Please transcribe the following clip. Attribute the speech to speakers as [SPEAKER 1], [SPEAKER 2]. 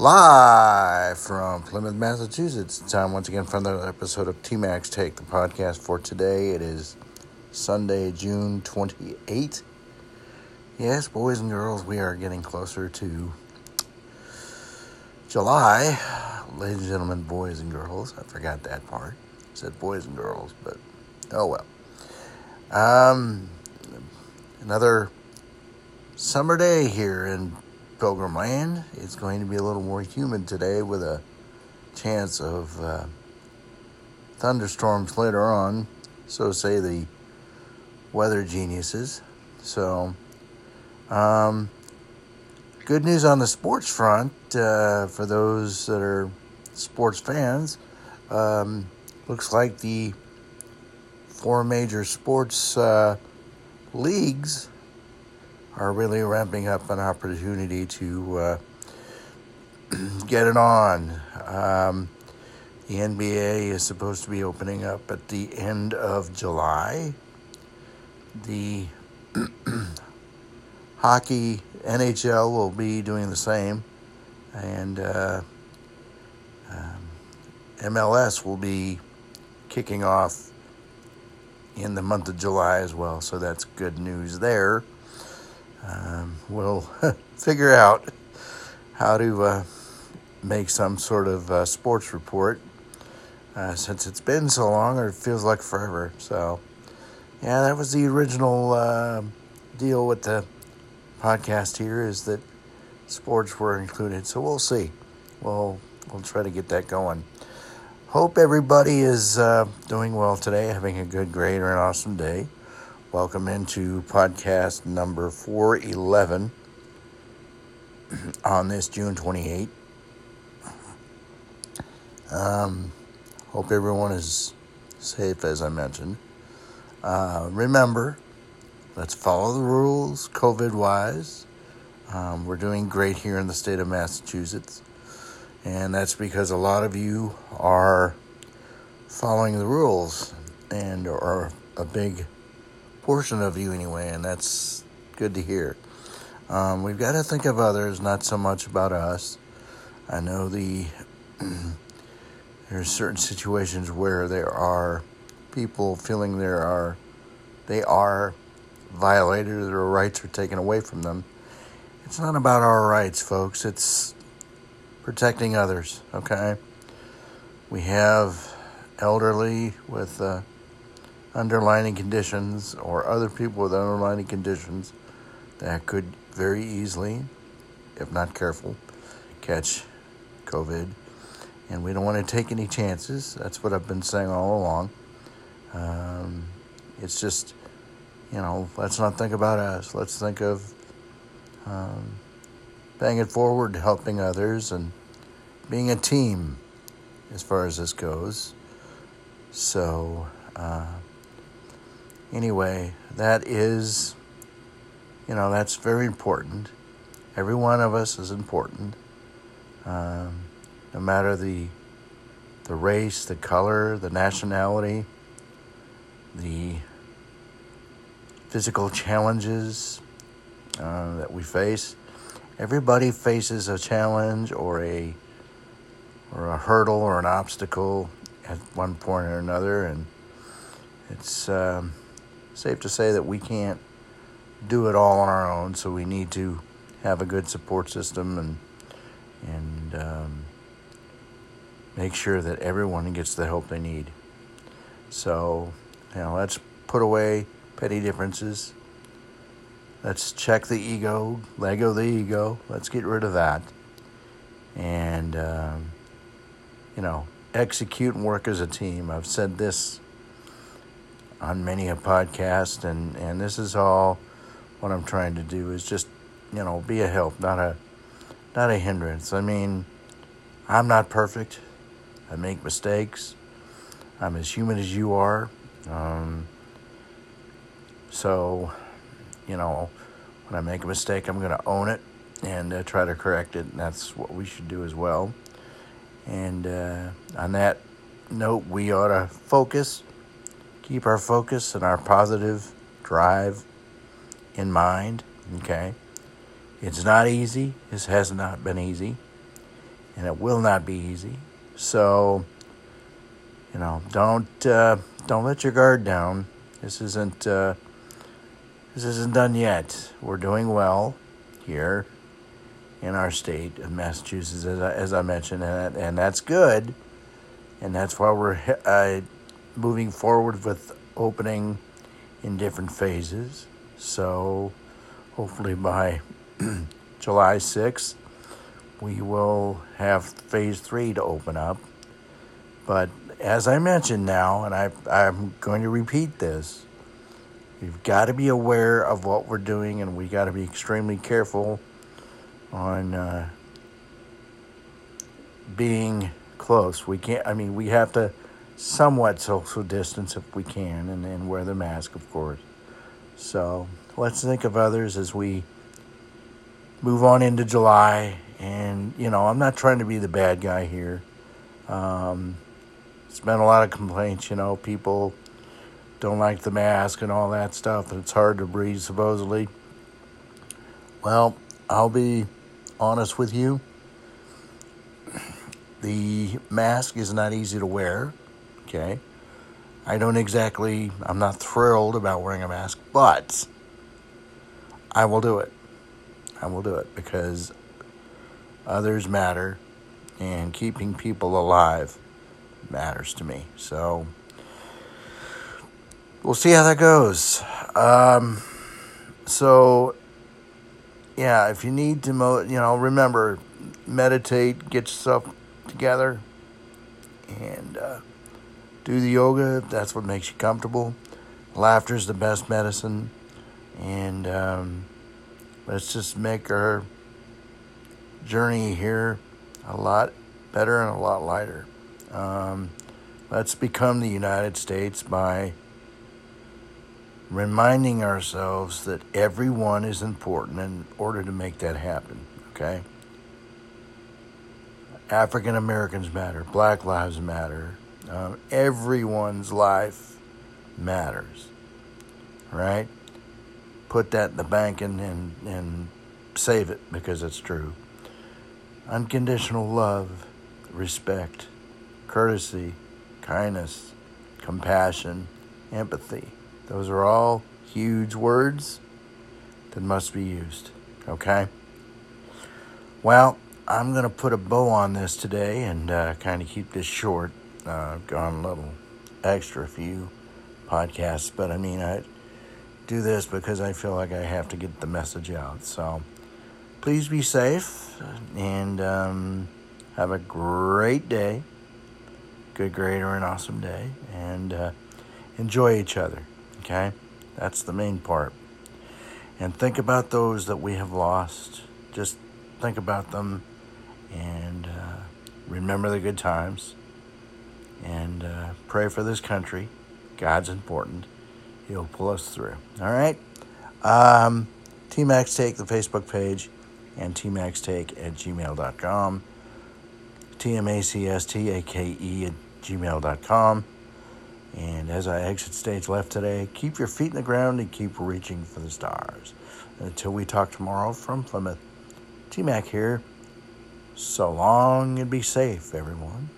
[SPEAKER 1] Live from Plymouth, Massachusetts. Time once again for another episode of TMAC's Take, the podcast for today. It is Sunday, June 28th. Yes, boys and girls, we are getting closer to July. Ladies and gentlemen, boys and girls. I forgot that part. I said boys and girls, but oh well. Um, another summer day here in Pilgrim Land. It's going to be a little more humid today with a chance of uh, thunderstorms later on. So say the weather geniuses. So, um, good news on the sports front uh, for those that are sports fans. Um, looks like the four major sports uh, leagues are really ramping up an opportunity to uh, get it on. Um, the NBA is supposed to be opening up at the end of July. The hockey NHL will be doing the same, and uh, um, MLS will be kicking off in the month of July as well. So that's good news there um, we'll figure out how to uh, make some sort of uh, sports report uh, since it's been so long, or it feels like forever. So, yeah, that was the original uh, deal with the podcast here is that sports were included. So we'll see. We'll we'll try to get that going. Hope everybody is uh, doing well today, having a good, great, or an awesome day. Welcome into podcast number 411 on this June 28th. Um, hope everyone is safe, as I mentioned. Uh, remember, let's follow the rules COVID wise. Um, we're doing great here in the state of Massachusetts, and that's because a lot of you are following the rules and are a big portion of you anyway, and that's good to hear. Um, we've got to think of others, not so much about us. I know the there's certain situations where there are people feeling there are they are violated their rights are taken away from them. It's not about our rights, folks. It's protecting others. Okay, we have elderly with. Uh, underlying conditions or other people with underlying conditions that could very easily, if not careful, catch COVID. And we don't want to take any chances. That's what I've been saying all along. Um, it's just, you know, let's not think about us. Let's think of um, paying it forward, helping others, and being a team as far as this goes. So, uh, anyway, that is, you know, that's very important. Every one of us is important, um, no matter the the race, the color, the nationality, the physical challenges uh, that we face. Everybody faces a challenge or a or a hurdle or an obstacle at one point or another, and it's. Um, safe to say that we can't do it all on our own, so we need to have a good support system and and um, make sure that everyone gets the help they need. So, you know, let's put away petty differences. Let's check the ego, Lego the ego. Let's get rid of that. And, um, you know, execute and work as a team. I've said this on many a podcast, and and this is all what I'm trying to do is just you know be a help, not a not a hindrance. I mean, I'm not perfect. I make mistakes. I'm as human as you are. Um, so, you know, when I make a mistake, I'm going to own it and uh, try to correct it. And that's what we should do as well. And uh, on that note, we ought to focus keep our focus and our positive drive in mind, okay? It's not easy. This has not been easy. and it will not be easy. So, you know, don't uh, don't let your guard down. This isn't uh, this isn't done yet. We're doing well here in our state of Massachusetts, as I, as I mentioned, and, and that's good. And that's why we're uh, moving forward with opening in different phases. So hopefully by July 6th, we will have phase three to open up. But as I mentioned now, and I, I'm going to repeat this, we've got to be aware of what we're doing and we got to be extremely careful on uh, being close. We can't, I mean, we have to somewhat social distance if we can and, and wear the mask, of course. So let's think of others as we move on into July. And, you know, I'm not trying to be the bad guy here. Um, it's been a lot of complaints, you know, people don't like the mask and all that stuff, and it's hard to breathe, supposedly. Well, I'll be honest with you. The mask is not easy to wear, okay? I don't exactly, I'm not thrilled about wearing a mask, but I will do it. I will do it because others matter and keeping people alive matters to me. So we'll see how that goes. Um, so yeah, if you need to, mo- you know, remember, meditate, get yourself together, and uh, do the yoga if that's what makes you comfortable. Laughter is the best medicine, and um, let's just make our journey here a lot better and a lot lighter. Um, let's become the United States by reminding ourselves that everyone is important in order to make that happen, okay? African Americans matter, Black Lives Matter, um, everyone's life matters, right? Put that in the bank and, and, and save it because it's true. Unconditional love, respect, courtesy, kindness, compassion, empathy those are all huge words that must be used. Okay? Well, I'm going to put a bow on this today and uh, kind of keep this short. I've gone a little extra few podcasts, but I mean, I do this because I feel like I have to get the message out. So please be safe and um, have a great day. Good, great, or an awesome day. And uh, enjoy each other. Okay? That's the main part. And think about those that we have lost. Just think about them and uh, remember the good times and uh, pray for this country. God's important. He'll pull us through. All right? Um, TMAC's Take, the Facebook page, and TMACsTake at gmail.com. T-M-A-C-S-T-A-K-E at gmail.com. And as I exit stage left today, keep your feet in the ground and keep reaching for the stars. Until we talk tomorrow from Plymouth, T Mac here. So long and be safe, everyone.